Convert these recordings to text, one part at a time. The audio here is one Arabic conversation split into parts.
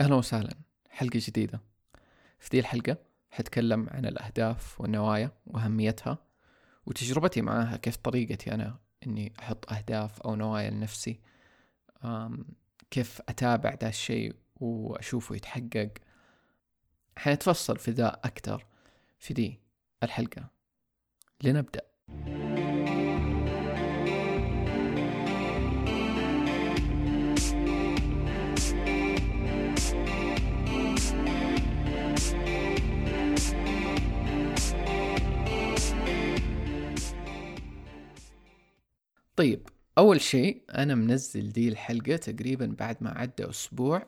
أهلا وسهلا. حلقة جديدة. في دي الحلقة حتكلم عن الأهداف والنوايا وأهميتها وتجربتي معاها كيف طريقتي أنا إني أحط أهداف أو نوايا لنفسي. كيف أتابع ذا الشيء وأشوفه يتحقق. حنتفصل في ذا أكتر في دي الحلقة. لنبدأ. طيب أول شيء أنا منزل دي الحلقة تقريبا بعد ما عدى أسبوع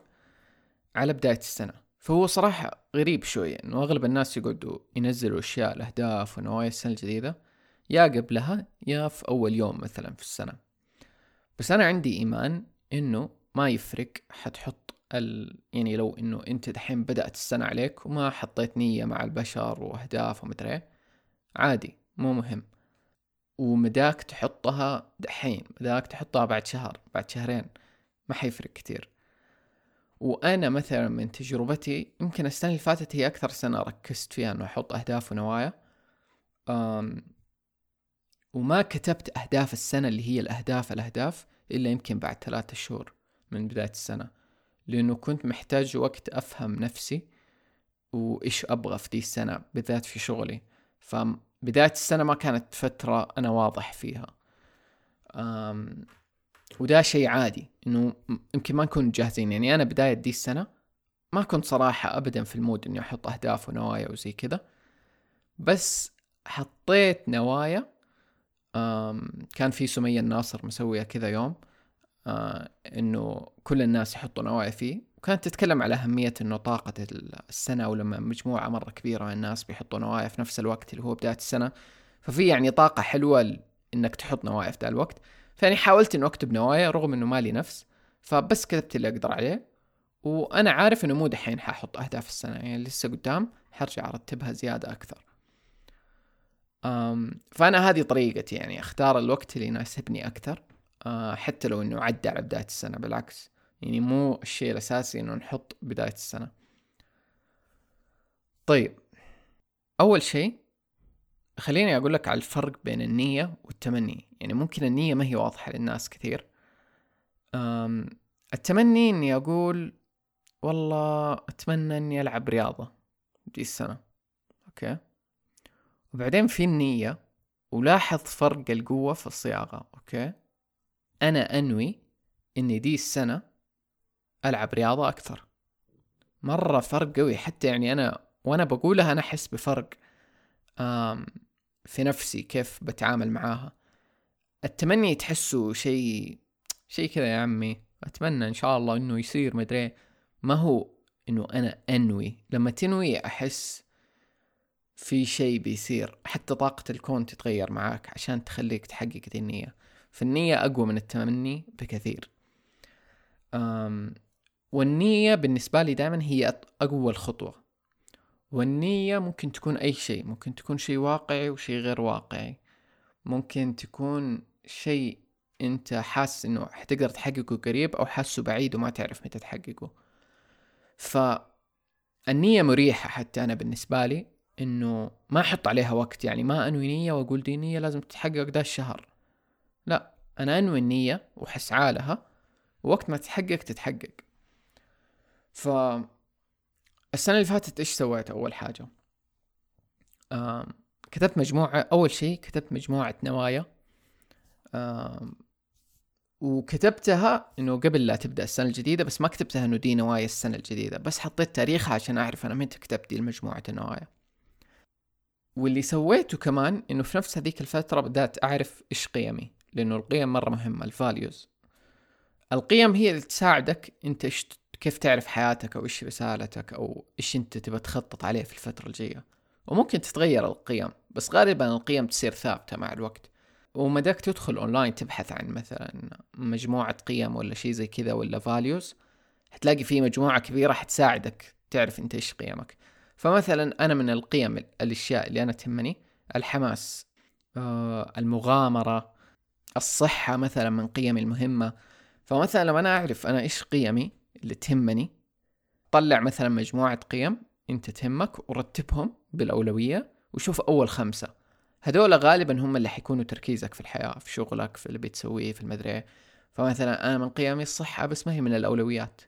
على بداية السنة. فهو صراحة غريب شوية إنه أغلب الناس يقعدوا ينزلوا أشياء الأهداف ونوايا السنة الجديدة يا قبلها يا في أول يوم مثلا في السنة. بس أنا عندي إيمان إنه ما يفرق حتحط ال... يعني لو إنه أنت دحين بدأت السنة عليك وما حطيت نية مع البشر وأهداف ومدري إيه، عادي مو مهم. ومداك تحطها دحين مداك تحطها بعد شهر بعد شهرين ما حيفرق كتير. وأنا مثلا من تجربتي يمكن السنة اللي فاتت هي أكثر سنة ركزت فيها إنه أحط أهداف ونوايا. وما كتبت أهداف السنة اللي هي الأهداف الأهداف إلا يمكن بعد ثلاثة شهور من بداية السنة. لأنه كنت محتاج وقت أفهم نفسي وإيش أبغى في دي السنة بالذات في شغلي. فبدايه السنة ما كانت فترة أنا واضح فيها. أم وده شيء عادي إنه يمكن ما نكون جاهزين. يعني أنا بداية دي السنة ما كنت صراحة ابدا في المود إني أحط أهداف ونوايا وزي كذا. بس حطيت نوايا كان في سمية الناصر مسوية كذا يوم آه، إنه كل الناس يحطوا نوايا فيه. وكانت تتكلم على أهمية إنه طاقة السنة ولما مجموعة مرة كبيرة من الناس بيحطوا نوايا في نفس الوقت اللي هو بداية السنة. ففي يعني طاقة حلوة إنك تحط نوايا في ذا الوقت. فيعني حاولت إنه أكتب نوايا رغم إنه مالي نفس فبس كتبت اللي أقدر عليه. وأنا عارف إنه مو دحين حاحط أهداف السنة يعني لسه قدام حرجع أرتبها زيادة أكثر. أم فأنا هذه طريقتي يعني أختار الوقت اللي يناسبني أكثر. أه حتى لو إنه عدى على بداية السنة بالعكس. يعني مو الشيء الأساسي إنه نحط بداية السنة. طيب أول شيء خليني أقول لك على الفرق بين النية والتمني. يعني ممكن النية ما هي واضحة للناس كثير. التمني إني أقول والله أتمنى إني ألعب رياضة دي السنة. okay؟ وبعدين في النية ولاحظ فرق القوة في الصياغة. okay؟ أنا أنوي إني دي السنة ألعب رياضة أكثر. مرة فرق قوي حتى يعني أنا وأنا بقولها أنا أحس بفرق في نفسي كيف بتعامل معاها. التمني تحسه شيء شيء كذا يا عمي. أتمنى إن شاء الله إنه يصير مدري ما هو إنه أنا أنوي. لما تنوي أحس في شيء بيصير حتى طاقة الكون تتغير معاك عشان تخليك تحقق ذي النية. فالنية أقوى من التمني بكثير. أم والنية بالنسبة لي دائما هي أقوى الخطوة. والنية ممكن تكون أي شيء ممكن تكون شيء واقعي وشيء غير واقعي. ممكن تكون شيء أنت حاسس إنه حتقدر تحققه قريب أو حاسه بعيد وما تعرف متى تحققه. فالنية مريحة حتى أنا بالنسبة لي إنه ما أحط عليها وقت. يعني ما أنوي نية وأقول دي نية لازم تتحقق ده الشهر. لا أنا أنوي النية وحسعى لها ووقت ما تتحقق تتحقق. ف السنة اللي فاتت إيش سويت أول حاجة؟ كتبت مجموعة أول شيء كتبت مجموعة نوايا. وكتبتها إنه قبل لا تبدأ السنة الجديدة بس ما كتبتها إنه دي نوايا السنة الجديدة بس حطيت تاريخها عشان أعرف أنا متى كتبت دي المجموعة النوايا واللي سويته كمان إنه في نفس هذيك الفترة بدأت أعرف إيش قيمي لأنه القيم مرة مهمة ال values القيم هي اللي تساعدك أنت إيش كيف تعرف حياتك أو إيش رسالتك أو إيش أنت تبى تخطط عليه في الفترة الجاية؟ وممكن تتغير القيم بس غالبا القيم تصير ثابتة مع الوقت. ويمديك تدخل أونلاين تبحث عن مثلا مجموعة قيم ولا شيء زي كذا ولا values حتلاقي في مجموعة كبيرة حتساعدك تعرف أنت إيش قيمك. فمثلا أنا من القيم الأشياء اللي أنا تهمني الحماس آه المغامرة الصحة مثلا من قيمي المهمة. فمثلا لما أنا أعرف أنا إيش قيمي اللي تهمني. طلع مثلا مجموعة قيم أنت تهمك ورتبهم بالأولوية وشوف أول خمسة. هذول غالبا هم اللي حيكونوا تركيزك في الحياة في شغلك في اللي بتسويه في المدري فمثلا أنا من قيمي الصحة بس ما هي من الأولويات.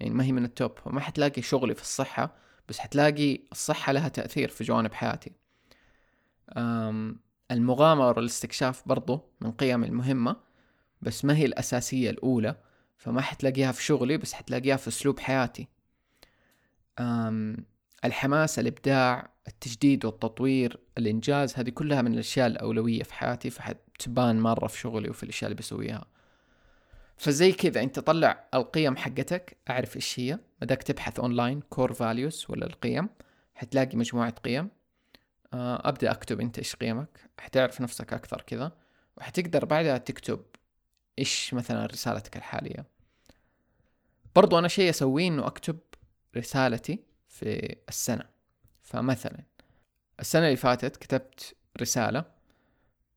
يعني ما هي من التوب. وما حتلاقي شغلي في الصحة بس حتلاقي الصحة لها تأثير في جوانب حياتي. المغامرة والاستكشاف برضو من قيم المهمة بس ما هي الأساسية الأولى. فما حتلاقيها في شغلي بس حتلاقيها في أسلوب حياتي. الحماس الإبداع التجديد والتطوير الإنجاز هذه كلها من الأشياء الأولوية في حياتي فحتبان مرة في شغلي وفي الأشياء اللي بسويها. فزي كذا أنت طلع القيم حقتك أعرف إيش هي. بدك تبحث online core values ولا القيم. حتلاقي مجموعة قيم. آه، أبدأ أكتب أنت إيش قيمك. حتعرف نفسك أكثر كذا. وحتقدر بعدها تكتب إيش مثلا رسالتك الحالية. برضو أنا شيء أسويه إنه أكتب رسالتي في السنة. فمثلا السنة اللي فاتت كتبت رسالة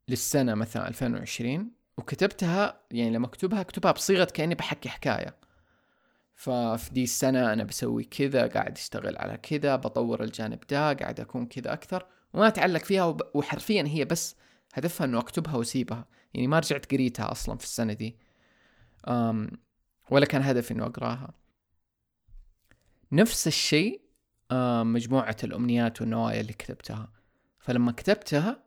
للسنة مثلا 2020 وكتبتها يعني لما أكتبها أكتبها بصيغة كأني بحكي حكاية. ففي دي السنة أنا بسوي كذا قاعد أشتغل على كذا بطور الجانب ده قاعد أكون كذا أكثر وما أتعلق فيها وحرفيا هي بس هدفها إنه أكتبها وأسيبها. يعني ما رجعت قريتها أصلا في السنة دي. ولا كان هدفي إنه أقراها. نفس الشيء مجموعة الأمنيات والنوايا اللي كتبتها. فلما كتبتها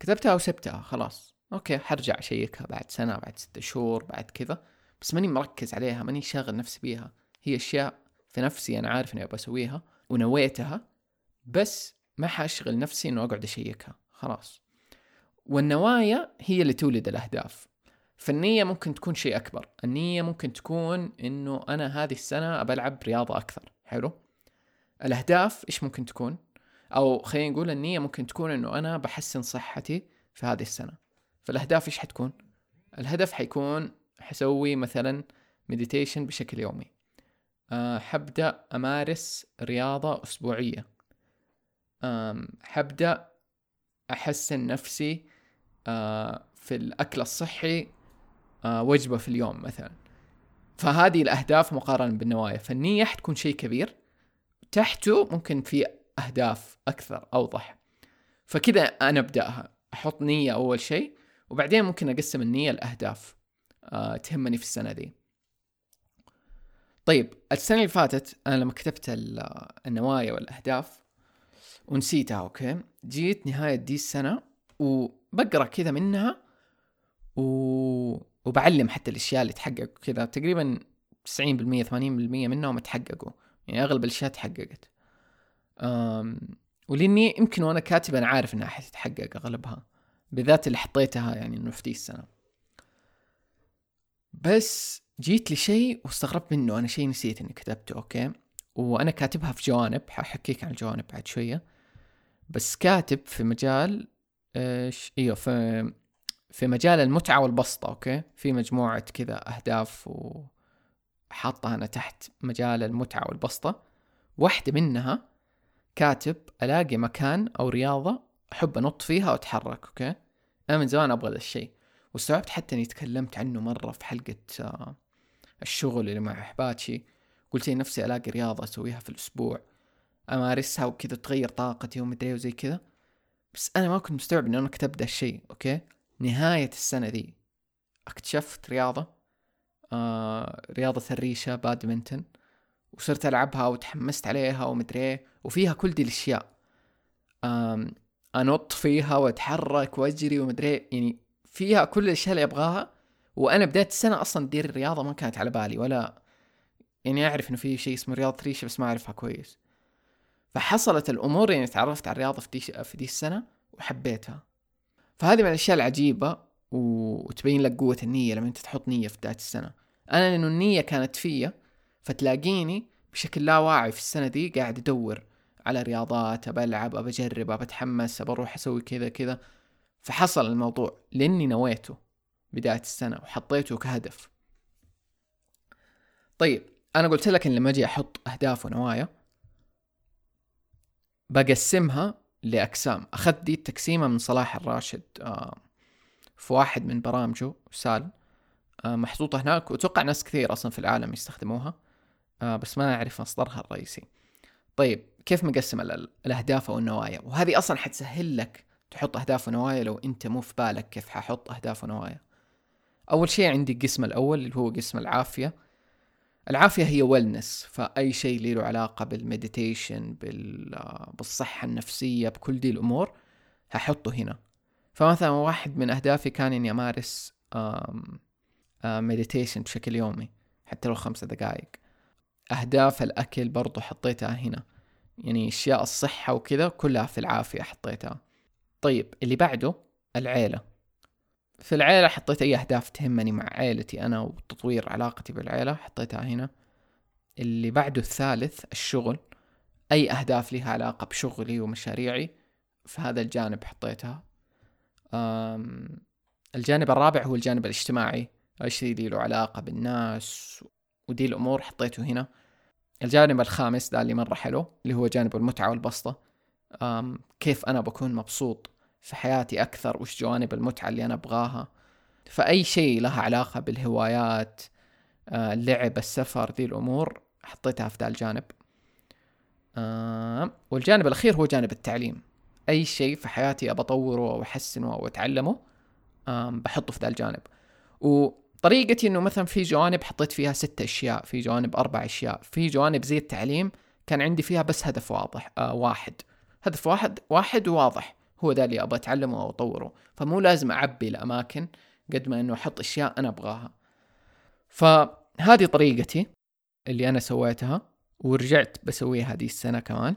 كتبتها وسبتها خلاص. أوكي حرجع أشيكها بعد سنة بعد ستة شهور بعد كذا. بس ماني مركز عليها ماني شاغل نفسي بيها. هي أشياء في نفسي أنا عارف إني أبغى أسويها ونويتها بس ما حأشغل نفسي إنه أقعد أشيكها. خلاص. والنوايا هي اللي تولد الأهداف. فالنية ممكن تكون شيء أكبر. النية ممكن تكون إنه أنا هذه السنة بلعب رياضة أكثر. حلو؟ الأهداف إيش ممكن تكون؟ أو خلينا نقول النية ممكن تكون إنه أنا بحسن صحتي في هذه السنة. فالأهداف إيش حتكون؟ الهدف حيكون حسوي مثلا مديتيشن بشكل يومي. أه حبدأ أمارس رياضة أسبوعية. حبدأ أحسن نفسي أه في الأكل الصحي أه وجبة في اليوم مثلا. فهذه الأهداف مقارنة بالنوايا. فالنية حتكون شيء كبير. تحته ممكن في أهداف أكثر أوضح. فكذا أنا أبدأها. أحط نية أول شيء وبعدين ممكن أقسم النية لأهداف أه تهمني في السنة دي طيب السنة اللي فاتت أنا لما كتبت النوايا والأهداف ونسيتها أوكي جيت نهاية دي السنة وبقرأ كذا منها و... وبعلم حتى الأشياء اللي تحقق كذا. تقريبا 90% 80% منهم تحققوا. يعني أغلب الأشياء تحققت. ولأني يمكن وأنا كاتب أنا عارف إنها حتتحقق أغلبها. بالذات اللي حطيتها يعني إنه في دي السنة. بس جيت لشيء واستغربت منه. أنا شيء نسيت إني كتبته أوكي؟ وأنا كاتبها في جوانب. ححكيك عن الجوانب بعد شوية. بس كاتب في مجال إيش إيوه في في مجال المتعة والبسطة okay؟ في مجموعة كذا أهداف وحاطها أنا تحت مجال المتعة والبسطة. واحدة منها كاتب ألاقي مكان أو رياضة أحب أنط فيها وأتحرك okay؟ أنا من زمان أبغى ذا الشيء. واستوعبت حتى إني تكلمت عنه مرة في حلقة آه، الشغل اللي مع محباتي. قلت لنفسي ألاقي رياضة أسويها في الأسبوع. أمارسها وكذا تغير طاقتي ومدري وزي كذا. بس أنا ما كنت مستوعب انه أنا كتبت ذا الشيء okay؟ نهاية السنة دي اكتشفت رياضة آه رياضة الريشه بادمنتن وصرت ألعبها وتحمست عليها ومدري وفيها كل دي الأشياء. أنط فيها وأتحرك وأجري ومدري يعني فيها كل الأشياء اللي أبغاها. وأنا بداية السنة أصلا دي الرياضة ما كانت على بالي ولا يعني أعرف إنه في شيء اسمه رياضة ريشه بس ما أعرفها كويس. فحصلت الأمور يعني تعرفت على الرياضة في دي في دي السنة وحبيتها. فهذه من الأشياء العجيبة وتبين لك قوة النية لما أنت تحط نية في بداية السنة. أنا لأنه النية كانت فيا فتلاقيني بشكل لا واعي في السنة دي قاعد أدور على رياضات ابى أتحمس ابى أروح أسوي كذا كذا. فحصل الموضوع لأني نويته بداية السنة وحطيته كهدف. طيب أنا قلت لك ان لما أجي أحط أهداف ونوايا بقسمها لأقسام. أخذت دي التقسيمة من صلاح الراشد آه، في واحد من برامجه سال آه، محطوطة هناك وأتوقع ناس كثير أصلا في العالم يستخدموها آه بس ما أعرف مصدرها الرئيسي. طيب كيف مقسم الأهداف أو النوايا؟ وهذه أصلا حتسهل لك تحط أهداف ونوايا لو أنت مو في بالك كيف ححط أهداف ونوايا. أول شيء عندي القسم الأول اللي هو قسم العافية. العافية هي wellness فأي شيء له علاقة بال meditation بالصحة النفسية بكل دي الأمور هحطه هنا. فمثلا واحد من أهدافي كان إني أمارس meditation بشكل يومي حتى لو خمسة دقائق. أهداف الأكل برضو حطيتها هنا. يعني أشياء الصحة وكذا كلها في العافية حطيتها. طيب اللي بعده العيلة. في العيلة حطيت أي أهداف تهمني مع عيلتي أنا وتطوير علاقتي بالعيلة حطيتها هنا. اللي بعده الثالث الشغل. أي أهداف لها علاقة بشغلي ومشاريعي في هذا الجانب حطيتها. الجانب الرابع هو الجانب الاجتماعي. الشيء اللي له علاقة بالناس ودي الأمور حطيته هنا. الجانب الخامس ده اللي مرة حلو اللي هو جانب المتعة والبسطة. كيف أنا بكون مبسوط في حياتي أكثر وش جوانب المتعة اللي أنا أبغاها. فأي شيء لها علاقة بالهوايات آه، اللعب السفر ذي الأمور حطيتها في ذا الجانب والجانب الأخير هو جانب التعليم. أي شيء في حياتي أبى أطوره أو أحسنه أو أتعلمه بحطه في ذا الجانب وطريقتي إنه مثلا في جوانب حطيت فيها ستة أشياء في جوانب أربع أشياء في جوانب زي التعليم كان عندي فيها بس هدف واضح آه واحد. هدف واحد واحد وواضح. هو ذا اللي أبغى أتعلمه أو أطوره. فمو لازم أعبي الأماكن قد ما إنه أحط أشياء أنا أبغاها. فهذه طريقتي اللي أنا سويتها ورجعت بسويها هذه السنة كمان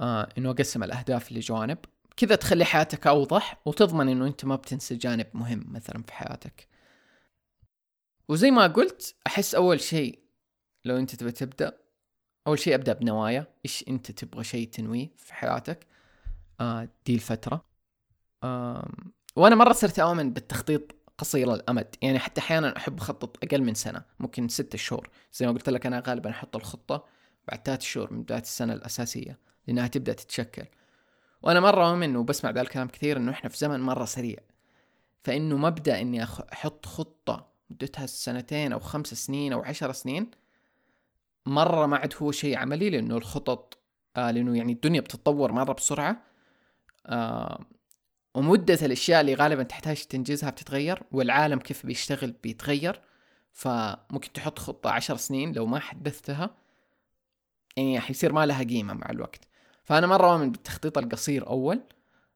آه إنه أقسم الأهداف لجوانب كذا تخلي حياتك أوضح وتضمن إنه أنت ما بتنسى جانب مهم مثلا في حياتك. وزي ما قلت أحس أول شيء لو أنت تبي تبدأ أول شيء أبدأ بنوايا. إيش أنت تبغى شيء تنويه في حياتك؟ دي الفترة. وأنا مرة صرت اؤمن بالتخطيط قصير الامد يعني حتى أحيانا أحب أخطط أقل من سنة ممكن ستة شهور. زي ما قلت لك أنا غالبا أحط الخطة بعد ثلاث شهور من بداية السنة الأساسية لأنها تبدأ تتشكل. وأنا مرة اؤمن وبسمع ذا الكلام كثير إنه إحنا في زمن مرة سريع. فإنه مبدأ إني أحط خطة مدتها سنتين أو خمس سنين أو عشر سنين مرة ما عاد هو شيء عملي لأنه الخطط آه لأنه يعني الدنيا بتتطور مرة بسرعة. ومدة الأشياء اللي غالبا تحتاج تنجزها بتتغير والعالم كيف بيشتغل بيتغير. فممكن تحط خطة عشر سنين لو ما حدثتها يعني حيصير ما لها قيمة مع الوقت. فأنا مرة أؤمن بالتخطيط القصير أول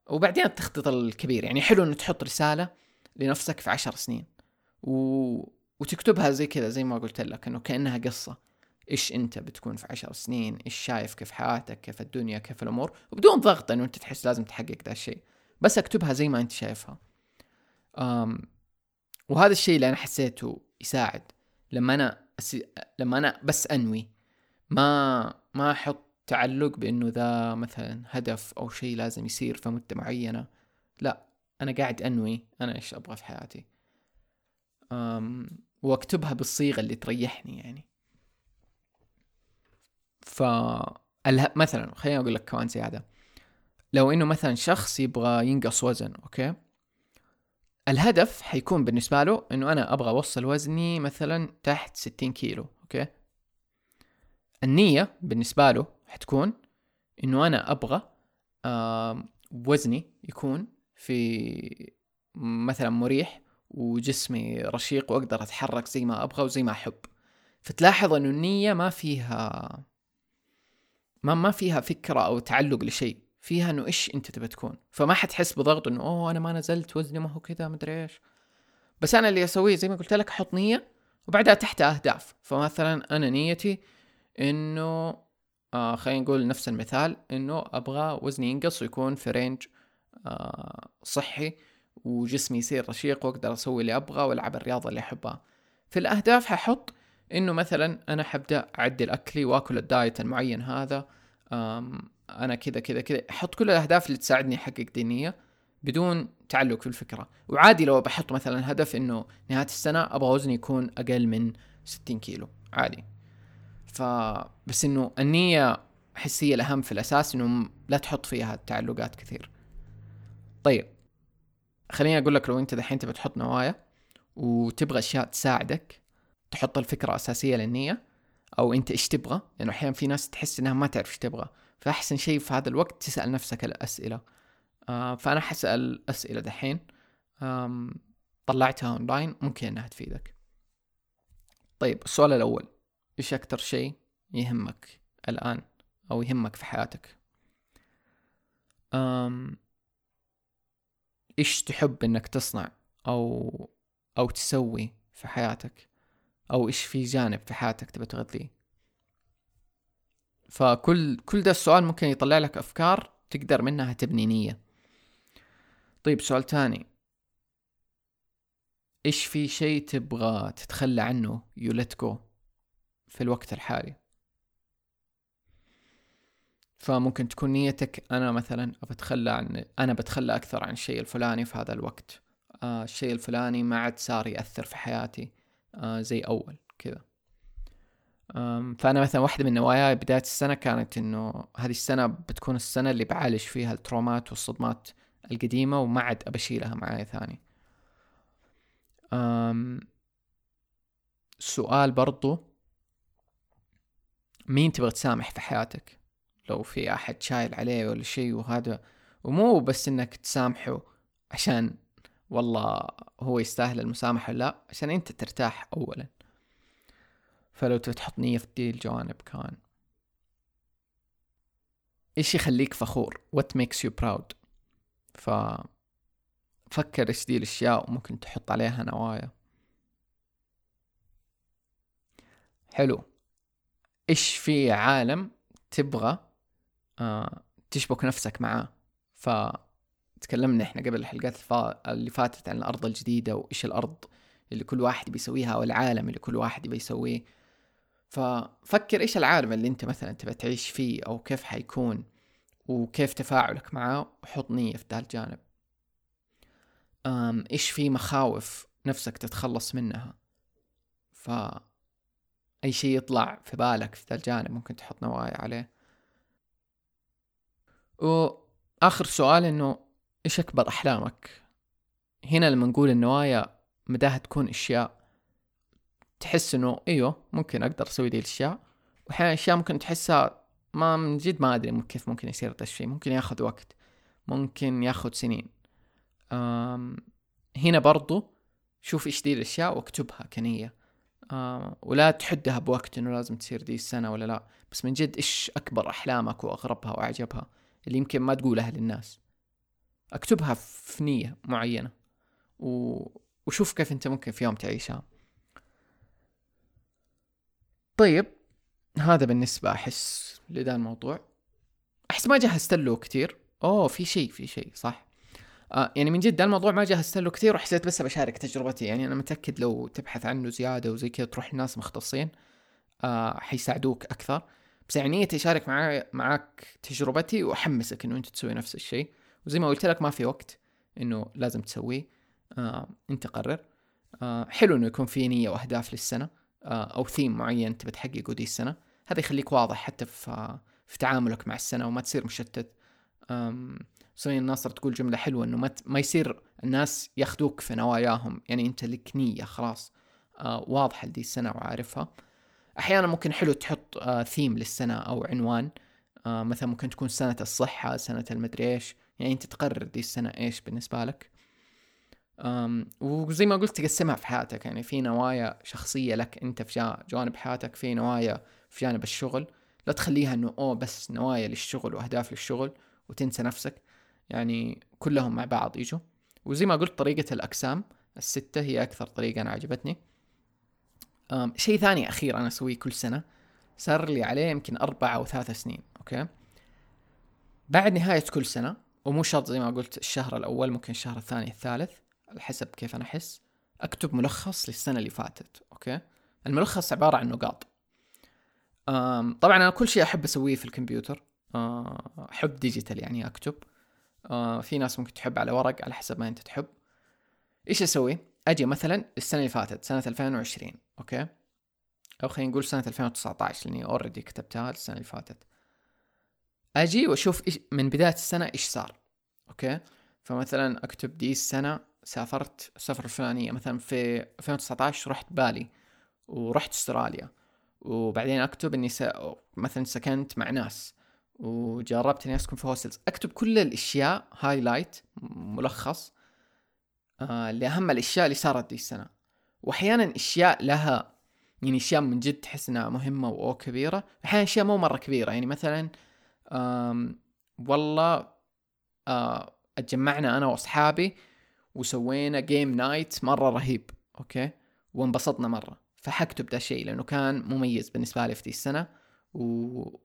وبعدين التخطيط الكبير. يعني حلو إنه تحط رسالة لنفسك في عشر سنين و... وتكتبها زي كذا زي ما قلت لك إنه كأنها قصة. إيش أنت بتكون في عشر سنين؟ إيش شايف؟ كيف حياتك؟ كيف الدنيا؟ كيف الأمور؟ وبدون ضغط انه أنت تحس لازم تحقق ذا الشيء. بس أكتبها زي ما أنت شايفها. أم وهذا الشيء اللي أنا حسيته يساعد. لما أنا أسي... لما أنا بس أنوي ما ما أحط تعلق بأنه ذا مثلا هدف أو شيء لازم يصير في مدة معينة. لا أنا قاعد أنوي أنا إيش أبغى في حياتي. أم وأكتبها بالصيغة اللي تريحني يعني. ف مثلا خليني أقول لك كمان زيادة. لو إنه مثلا شخص يبغى ينقص وزن okay؟ الهدف حيكون بالنسبة له إنه أنا أبغى أوصل وزني مثلا تحت 60 كيلو okay؟ النية بالنسبة له حتكون إنه أنا أبغى وزني يكون في مثلا مريح وجسمي رشيق وأقدر أتحرك زي ما أبغى وزي ما أحب. فتلاحظ إنه النية ما فيها ما ما فيها فكرة أو تعلق لشيء. فيها إنه إيش أنت تبى تكون. فما حتحس بضغط إنه أوه أنا ما نزلت وزني ما هو كذا مدري إيش. بس أنا اللي أسويه زي ما قلت لك أحط نية وبعدها تحت أهداف. فمثلا أنا نيتي إنه آه خلينا نقول نفس المثال إنه أبغى وزني ينقص ويكون في رينج آه صحي وجسمي يصير رشيق وأقدر أسوي اللي أبغى وألعب الرياضة اللي أحبها. في الأهداف ححط إنه مثلا أنا حبدأ أعدل أكلي وآكل الدايت المعين هذا أنا كذا كذا كذا أحط كل الأهداف اللي تساعدني أحقق دينيه بدون تعلق في الفكرة. وعادي لو بحط مثلا هدف إنه نهاية السنة أبغى وزني يكون أقل من 60 كيلو. عادي. ف بس إنه النية احس هي الأهم في الأساس إنه لا تحط فيها تعلقات كثير. طيب. خليني أقول لك لو أنت دحين تبي تحط نوايا وتبغى أشياء تساعدك تحط الفكرة أساسية للنية أو أنت إيش تبغى؟ لأنه يعني أحيانا في ناس تحس إنها ما تعرف إيش تبغى فأحسن شيء في هذا الوقت تسأل نفسك الأسئلة. آه فأنا حسأل أسئلة دحين. طلعتها أونلاين ممكن إنها تفيدك. طيب السؤال الأول إيش أكثر شيء يهمك الآن أو يهمك في حياتك؟ أم إيش تحب إنك تصنع أو أو تسوي في حياتك؟ أو إيش في جانب في حياتك تبى تغذيه. فكل كل ده السؤال ممكن يطلع لك أفكار تقدر منها تبني نية. طيب سؤال تاني إيش في شيء تبغى تتخلى عنه يو ليت جو في الوقت الحالي؟ فممكن تكون نيتك أنا مثلا بتخلى عن أنا بتخلى أكثر عن الشيء الفلاني في هذا الوقت. آه الشيء الفلاني ما عاد صار يأثر في حياتي. آه زي أول كذا. فأنا مثلا واحدة من نواياي بداية السنة كانت إنه هذه السنة بتكون السنة اللي بعالج فيها الترومات والصدمات القديمة وما عاد أبشيلها معايا ثاني. سؤال برضو. مين تبغى تسامح في حياتك؟ لو في أحد شايل عليه ولا شيء وهذا ومو بس إنك تسامحه عشان والله هو يستاهل المسامحة لا عشان أنت ترتاح اولا. فلو تحط نية في دي الجوانب كان. إيش يخليك فخور؟ What makes you proud ف فكر إيش دي الأشياء وممكن تحط عليها نوايا. حلو. إيش في عالم تبغى آه تشبك نفسك معاه؟ ف تكلمنا إحنا قبل الحلقات اللي فاتت عن الأرض الجديدة وإيش الأرض اللي كل واحد بيسويها أو العالم اللي كل واحد بيسويه. ففكر إيش العالم اللي أنت مثلا تبى تعيش فيه أو كيف حيكون وكيف تفاعلك معاه وحط نية في ذا الجانب. أم إيش في مخاوف نفسك تتخلص منها. ف أي شيء يطلع في بالك في ذا الجانب ممكن تحط نوايا عليه. وآخر سؤال إنه إيش أكبر أحلامك؟ هنا لما نقول النوايا مداها تكون أشياء تحس إنه إيوه ممكن أقدر أسوي دي الأشياء واحيانا أشياء ممكن تحسها ما من جد ما أدري كيف ممكن يصير ذا الشيء ممكن ياخذ وقت ممكن ياخذ سنين. أم هنا برضو شوف إيش دي الأشياء واكتبها كنية. أم ولا تحدها بوقت إنه لازم تصير دي السنة ولا لا بس من جد إيش أكبر أحلامك وأغربها وأعجبها اللي يمكن ما تقولها للناس. أكتبها في نية معينة و... وشوف كيف أنت ممكن في يوم تعيشها. طيب هذا بالنسبة أحس لذا الموضوع. أحس ما جهزت له كثير أوه في شيء في شيء صح. آه يعني من جد ده الموضوع ما جهزت له كثير وحسيت بس بشارك تجربتي. يعني أنا متأكد لو تبحث عنه زيادة وزي كذا تروح لناس مختصين آه حيساعدوك أكثر. بس يعني نيتي أشارك معاك معاك تجربتي وأحمسك إنه أنت تسوي نفس الشيء. وزي ما قلت لك ما في وقت إنه لازم تسويه. آه أنت قرر. آه حلو إنه يكون في نية وأهداف للسنة. آه، أو ثيم معين تبي تحققه دي السنة. هذا يخليك واضح حتى في في تعاملك مع السنة وما تصير مشتت. سوني الناصر تقول جملة حلوة إنه ما ما يصير الناس ياخذوك في نواياهم. يعني أنت لك نية خلاص. آه، واضحة لدي السنة وعارفها. أحيانا ممكن حلو تحط ثيم آه، للسنة أو عنوان. مثلا ممكن تكون سنة الصحة سنة المدري إيش. يعني أنت تقرر دي السنة إيش بالنسبة لك. وزي ما قلت تقسمها في حياتك يعني في نوايا شخصية لك أنت في جوانب حياتك في نوايا في جانب الشغل. لا تخليها أنه أوه بس نوايا للشغل وأهداف للشغل وتنسى نفسك. يعني كلهم مع بعض يجوا. وزي ما قلت طريقة الأقسام الستة هي أكثر طريقة أنا عجبتني. شيء ثاني أخير أنا أسويه كل سنة صار لي عليه يمكن أربع أو ثلاث سنين okay؟ بعد نهاية كل سنة ومو شرط زي ما قلت الشهر الأول ممكن الشهر الثاني الثالث على حسب كيف أنا أحس. أكتب ملخص للسنة اللي فاتت okay؟ الملخص عبارة عن نقاط. طبعا أنا كل شيء أحب أسويه في الكمبيوتر. آه، أحب digital يعني أكتب. آه، في ناس ممكن تحب على ورق على حسب ما أنت تحب. إيش أسوي؟ أجي مثلا السنة اللي فاتت سنة 2020 okay؟ أو خلينا نقول سنة 2019 لأني already كتبتها السنة اللي فاتت. أجي وأشوف إيش من بداية السنة إيش صار. okay؟ فمثلا أكتب دي السنة سافرت السفرة الفلانية مثلا في 2019 رحت بالي ورحت أستراليا. وبعدين أكتب إني س... مثلا سكنت مع ناس وجربت إني أسكن في hostels أكتب كل الأشياء highlight ملخص آه لأهم الأشياء اللي صارت دي السنة. واحيانا أشياء لها يعني أشياء من جد تحس إنها مهمة أو كبيره أحيانا أشياء مو مرة كبيرة. يعني مثلا والله أتجمعنا أنا وأصحابي وسوينا game night مرة رهيب okay؟ وانبسطنا مرة. فحكتب ده الشيء لأنه كان مميز بالنسبة لي في دي السنة و...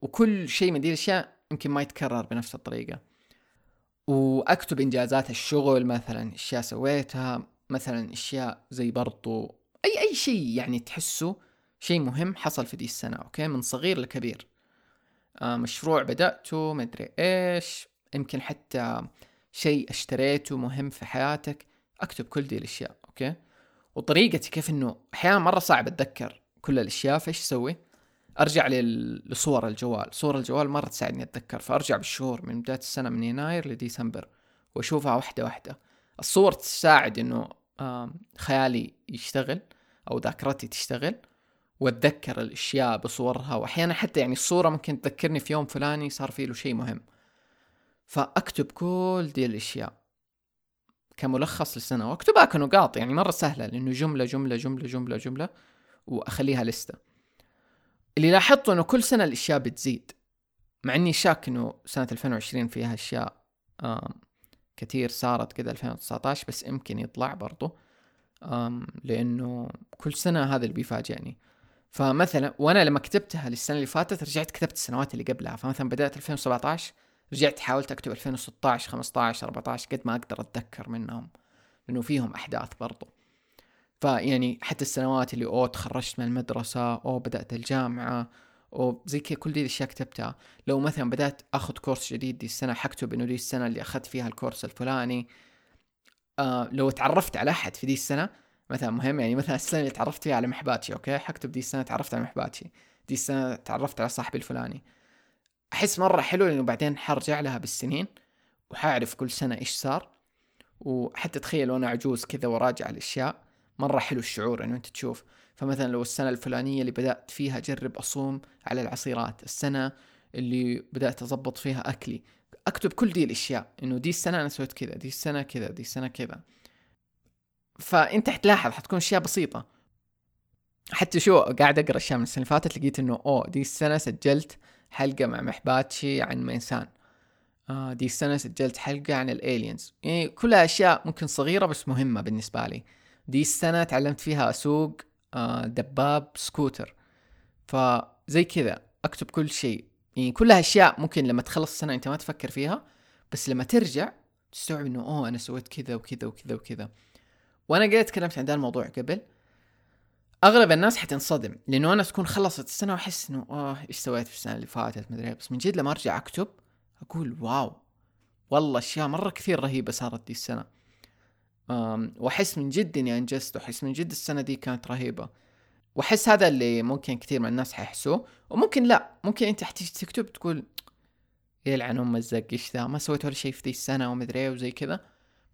وكل شيء من دي الأشياء يمكن ما يتكرر بنفس الطريقة. وأكتب إنجازات الشغل مثلا أشياء سويتها مثلا أشياء زي برضو أي أي شيء يعني تحسه شيء مهم حصل في دي السنة okay؟ من صغير لكبير. مشروع بدأته مدري إيش يمكن حتى شيء اشتريته مهم في حياتك أكتب كل دي الأشياء أوكي؟ وطريقتي كيف إنه أحيانا مرة صعب أتذكر كل الأشياء فإيش أسوي؟ أرجع لصور الجوال صور الجوال مرة تساعدني أتذكر فأرجع بالشهور من بداية السنة من يناير لديسمبر وأشوفها واحدة واحدة. الصور تساعد إنه خيالي يشتغل أو ذاكرتي تشتغل. واتذكر الأشياء بصورها وأحيانا حتى يعني الصورة ممكن تذكرني في يوم فلاني صار فيه له شيء مهم. فأكتب كل دي الأشياء كملخص للسنه وأكتبها كنقاط يعني مرة سهلة لأنه جملة جملة جملة جملة جملة وأخليها لستة. اللي لاحظته إنه كل سنة الأشياء بتزيد مع إني شاك إنه سنة 2020 فيها أشياء كثير صارت كذا 2019 بس يمكن يطلع برضو لأنه كل سنة هذا اللي بيفاجئني. فمثلا وأنا لما كتبتها للسنة اللي فاتت رجعت كتبت السنوات اللي قبلها. فمثلا بدأت 2017 رجعت حاولت أكتب 2016 15 14 قد ما أقدر أتذكر منهم لأنه فيهم أحداث برضو. فيعني حتى السنوات اللي أو تخرجت من المدرسة أو بدأت الجامعة أو زي كذا كل دي الأشياء كتبتها. لو مثلا بدأت أخذ كورس جديد دي السنة حكتب إنه دي السنة اللي أخذت فيها الكورس الفلاني. آه لو تعرفت على أحد في دي السنة مثلا مهم يعني مثلا السنة اللي تعرفت فيها على محباتي okay؟ حكتب دي السنة تعرفت على محباتي. دي السنة تعرفت على صاحبي الفلاني. أحس مرة حلو لأنه بعدين حرجع لها بالسنين وحاعرف كل سنة إيش صار. وحتى تخيل وأنا عجوز كذا وراجع الأشياء مرة حلو الشعور إنه أنت تشوف. فمثلا لو السنة الفلانية اللي بدأت فيها أجرب أصوم على العصيرات السنة اللي بدأت أضبط فيها أكلي أكتب كل دي الأشياء إنه دي السنة أنا سويت كذا دي السنة كذا دي السنة كذا. فأنت حتلاحظ حتكون أشياء بسيطة. حتى تو قاعد أقرأ أشياء من السنة اللي فاتت لقيت إنه أوه دي السنة سجلت حلقة مع محباتشي عن ميسان. آه دي السنة سجلت حلقة عن ال aliens يعني كلها أشياء ممكن صغيرة بس مهمة بالنسبة لي. دي السنة تعلمت فيها أسوق آه، دباب سكوتر. فزي كذا أكتب كل شيء. يعني كلها أشياء ممكن لما تخلص السنة أنت ما تفكر فيها بس لما ترجع تستوعب إنه أوه أنا سويت كذا وكذا وكذا وكذا. وأنا قد تكلمت عن ذا الموضوع قبل أغلب الناس حتنصدم لأنه أنا تكون خلصت السنة وأحس إنه آه إيش سويت في السنة اللي فاتت مدري بس من جد لما أرجع أكتب أقول wow والله أشياء مرة كثير رهيبة صارت دي السنة. وأحس من جد إني أنجزت وأحس من جد السنة دي كانت رهيبة. وأحس هذا اللي ممكن كثير من الناس حيحسوه وممكن لا ممكن أنت حتيجي تكتب تقول يلعن أم الزق إيش ذا؟ ما سويت ولا شيء في ذي السنة ومدري إيه وزي كذا.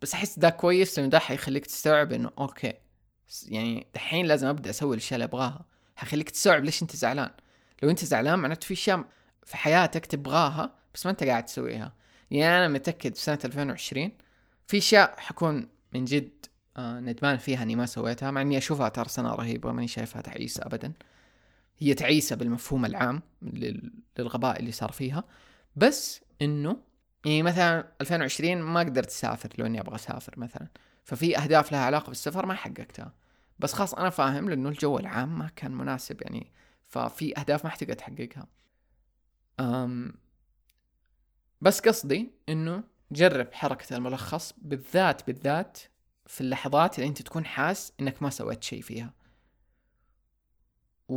بس أحس ذا كويس لأنه ده حيخليك تستوعب إنه okay يعني دحين لازم أبدأ أسوي الأشياء اللي أبغاها. حيخليك تستوعب ليش أنت زعلان. لو أنت زعلان معناته في أشياء في حياتك تبغاها بس ما أنت قاعد تسويها. يعني أنا متأكد في سنة 2020 في أشياء حكون من جد آه ندمان فيها إني ما سويتها مع إني أشوفها ترى سنة رهيبة ماني شايفها تعيسة ابدا. هي تعيسة بالمفهوم العام للغباء اللي صار فيها. بس إنه يعني مثلا 2020 ما قدرت أسافر لو إني أبغى أسافر مثلا. ففي أهداف لها علاقة بالسفر ما حققتها. بس خلاص أنا فاهم لأنه الجو العام ما كان مناسب يعني ففي أهداف ما أحتاج احققها أم بس قصدي إنه جرب حركة الملخص بالذات بالذات في اللحظات اللي أنت تكون حاس إنك ما سويت شيء فيها. و...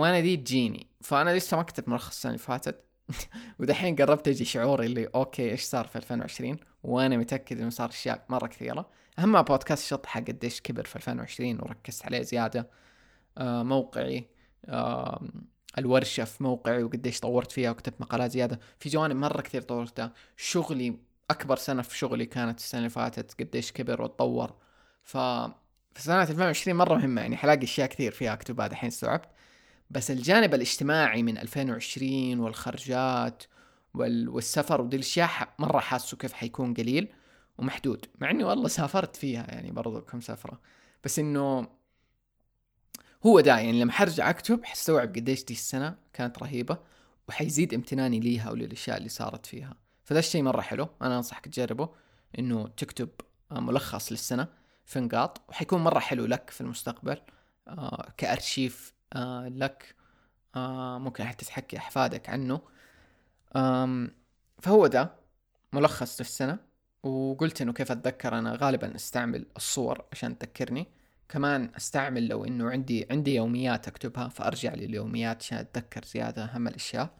وأنا دي تجيني. فأنا لسه ما كتبت ملخص السنة اللي فاتت. ودحين قربت أجي شعوري اللي أوكي إيش صار في 2020 وأنا متأكد إنه صار أشياء مرة كثيرة. أهم بودكاست شطحه قديش كبر في 2020 وركزت عليه زيادة. آه موقعي آه الورشة في موقعي وقديش طورت فيها وكتبت مقالات زيادة. في جوانب مرة كثير طورتها. شغلي أكبر سنة في شغلي كانت السنة اللي فاتت قديش كبر وتطور. ف في سنة 2020 مرة مهمة يعني حلاقي أشياء كثير فيها أكتبها دحين استوعبت. بس الجانب الاجتماعي من 2020 والخرجات وال... والسفر ودي الأشياء مرة حاسه كيف حيكون قليل ومحدود. مع إني والله سافرت فيها يعني برضو كم سفرة. بس إنه هو ده يعني لما حرجع أكتب حستوعب قديش دي السنة كانت رهيبة وحيزيد امتناني ليها وللاشياء اللي صارت فيها. فذا الشيء مرة حلو. أنا أنصحك تجربه إنه تكتب ملخص للسنة في نقاط وحيكون مرة حلو لك في المستقبل آه كأرشيف آه لك آه ممكن حتى تحكي أحفادك عنه. فهو ده ملخص للسنة وقلت إنه كيف أتذكر أنا غالبا أستعمل الصور عشان تذكرني. كمان أستعمل لو إنه عندي عندي يوميات أكتبها فأرجع لليوميات عشان أتذكر زيادة أهم الأشياء.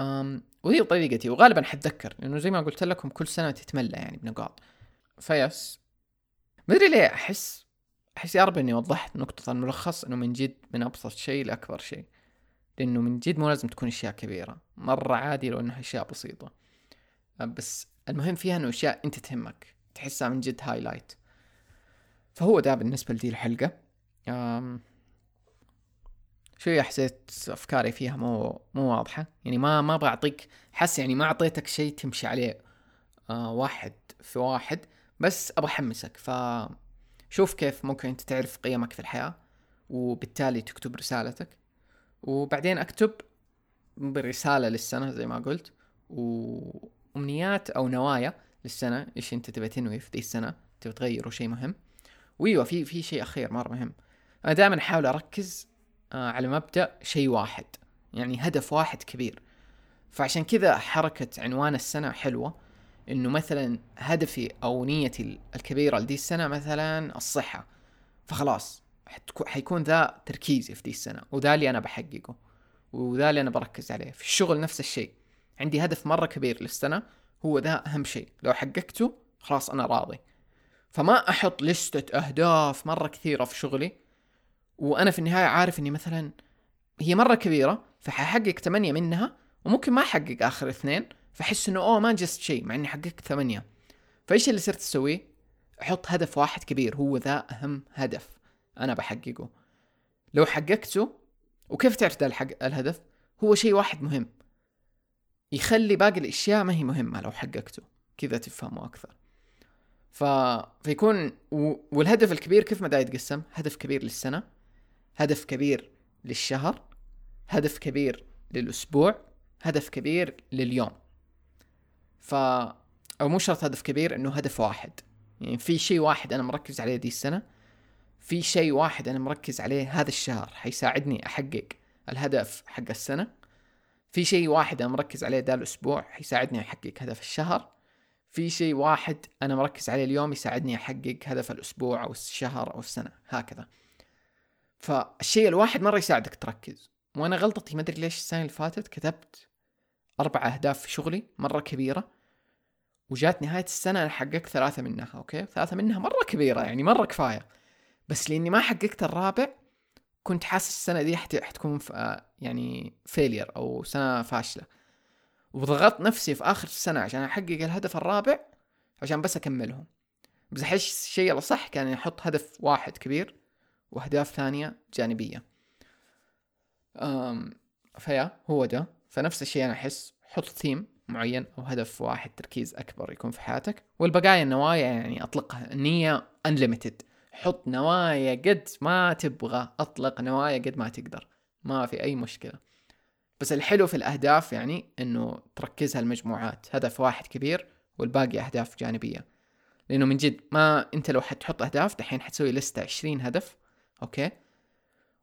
أم وهي طريقتي وغالبا حتذكر لأنه زي ما قلت لكم كل سنة تتملى يعني بنقاط. فبس مدري ليه أحس أحس يا رب إني وضحت نقطة الملخص إنه من جد من أبسط شيء لأكبر شيء. لإنه من جد مو لازم تكون أشياء كبيرة. مرة عادي لو انها أشياء بسيطة. بس المهم فيها إنه أشياء أنت تهمك. تحسها من جد highlight فهو ده بالنسبة لدي الحلقة. أم شوية حسيت أفكاري فيها مو مو واضحة. يعني ما ما بعطيك حس يعني ما أعطيتك شيء تمشي عليه آه واحد في واحد. بس أبغى أحمسك. ف شوف كيف ممكن أنت تعرف قيمك في الحياة وبالتالي تكتب رسالتك. وبعدين أكتب برسالة للسنة زي ما قلت وأمنيات أو نوايا للسنة إيش أنت تبي تنوي في ذي السنة تبي تغيره شيء مهم. وايوه في في شيء أخير مرة مهم. أنا دائما أحاول أركز آه على مبدأ شيء واحد يعني هدف واحد كبير. فعشان كذا حركة عنوان السنة حلوة. إنه مثلا هدفي أو نيتي الكبيرة لدي السنة مثلا الصحة. فخلاص حيكون ذا تركيزي في دي السنة وذا اللي أنا بحققه وذا اللي أنا بركز عليه. في الشغل نفس الشيء. عندي هدف مرة كبير للسنة هو ذا أهم شيء. لو حققته خلاص أنا راضي. فما أحط لستة أهداف مرة كثيرة في شغلي وأنا في النهاية عارف إني مثلا هي مرة كبيرة فححقق ثمانية منها وممكن ما أحقق آخر اثنين فأحس إنه أوه ما انجزت شيء مع إني حققت ثمانية. فإيش اللي صرت أسويه؟ أحط هدف واحد كبير هو ذا أهم هدف أنا بحققه. لو حققته وكيف تعرف ذا الهدف؟ هو شيء واحد مهم. يخلي باقي الأشياء ما هي مهمة لو حققته. كذا تفهموا أكثر. ف... فيكون و... والهدف الكبير كيف ما دا يتقسم؟ هدف كبير للسنة هدف كبير للشهر هدف كبير للأسبوع هدف كبير لليوم. ف أو مو شرط هدف كبير إنه هدف واحد. يعني في شيء واحد أنا مركز عليه دي السنة في شيء واحد أنا مركز عليه هذا الشهر حيساعدني أحقق الهدف حق السنة. في شيء واحد أنا مركز عليه ده الأسبوع حيساعدني أحقق هدف الشهر. في شيء واحد أنا مركز عليه اليوم يساعدني أحقق هدف الأسبوع أو الشهر أو السنة هكذا. فالشيء الواحد مرة يساعدك تركز. وأنا غلطتي ما أدري ليش السنة اللي فاتت كتبت أربع أهداف في شغلي مرة كبيرة. وجات نهاية السنة أنا حققت ثلاثة منها أوكي؟ ثلاثة منها مرة كبيرة يعني مرة كفاية. بس لإني ما حققت الرابع كنت حاسس السنة دي حتكون يعني failure أو سنة فاشلة. وضغطت نفسي في آخر السنة عشان أحقق الهدف الرابع عشان بس أكملهم. بس أحس الشيء الصح كان أحط هدف واحد كبير وأهداف ثانية جانبية. أم ف yeah هو ده. فنفس الشيء أنا أحس حط ثيم معين أو هدف واحد تركيز أكبر يكون في حياتك. والبقايا النوايا يعني أطلقها النية unlimited حط نوايا قد ما تبغى أطلق نوايا قد ما تقدر. ما في أي مشكلة. بس الحلو في الأهداف يعني إنه تركزها المجموعات هدف واحد كبير والباقي أهداف جانبية. لأنه من جد ما أنت لو حتحط أهداف دحين حتسوي لستة عشرين هدف أوكي؟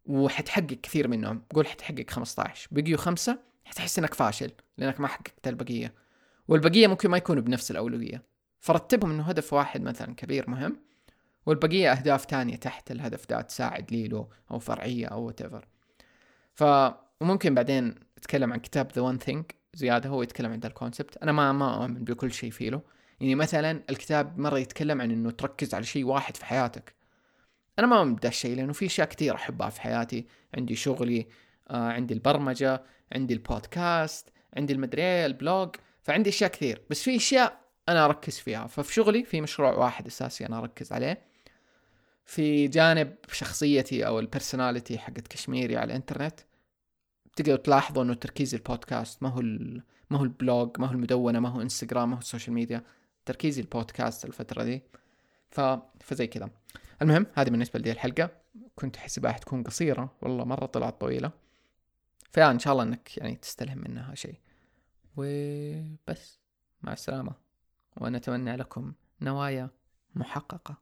وحتحقق كثير منهم. قول حتحقق 15 بقيوا خمسة حتحس إنك فاشل لأنك ما حققت البقية. والبقية ممكن ما يكونوا بنفس الأولوية. فرتبهم إنه هدف واحد مثلا كبير مهم والبقية أهداف تانية تحت الهدف ده تساعد له أو فرعية أو whatever. ف وممكن بعدين أتكلم عن كتاب The One Thing زيادة هو يتكلم عن ذا ال concept أنا ما ما أؤمن بكل شيء فيه له. يعني مثلا الكتاب مرة يتكلم عن إنه تركز على شيء واحد في حياتك. أنا ما أؤمن بهذا الشيء لأنه في أشياء كثير أحبها في حياتي. عندي شغلي آه عندي البرمجة عندي البودكاست عندي المدري إيه ال blog فعندي أشياء كثير. بس في أشياء أنا أركز فيها. ففي شغلي في مشروع واحد أساسي أنا أركز عليه. في جانب شخصيتي أو ال personality حقت كشميري على الإنترنت. تقدروا تلاحظوا إنه تركيز البودكاست ما هو ما هو ال blog ما هو المدونة ما هو إنستغرام ما هو ال social media. تركيزي البودكاست الفترة دي. ف... فزي كذا. المهم هذه بالنسبة لدي الحلقة. كنت احسبها حتكون قصيرة. والله مرة طلعت طويلة. فان شاء الله إنك يعني تستلهم منها شيء. وبس مع السلامة. ونتمنى لكم نوايا محققة.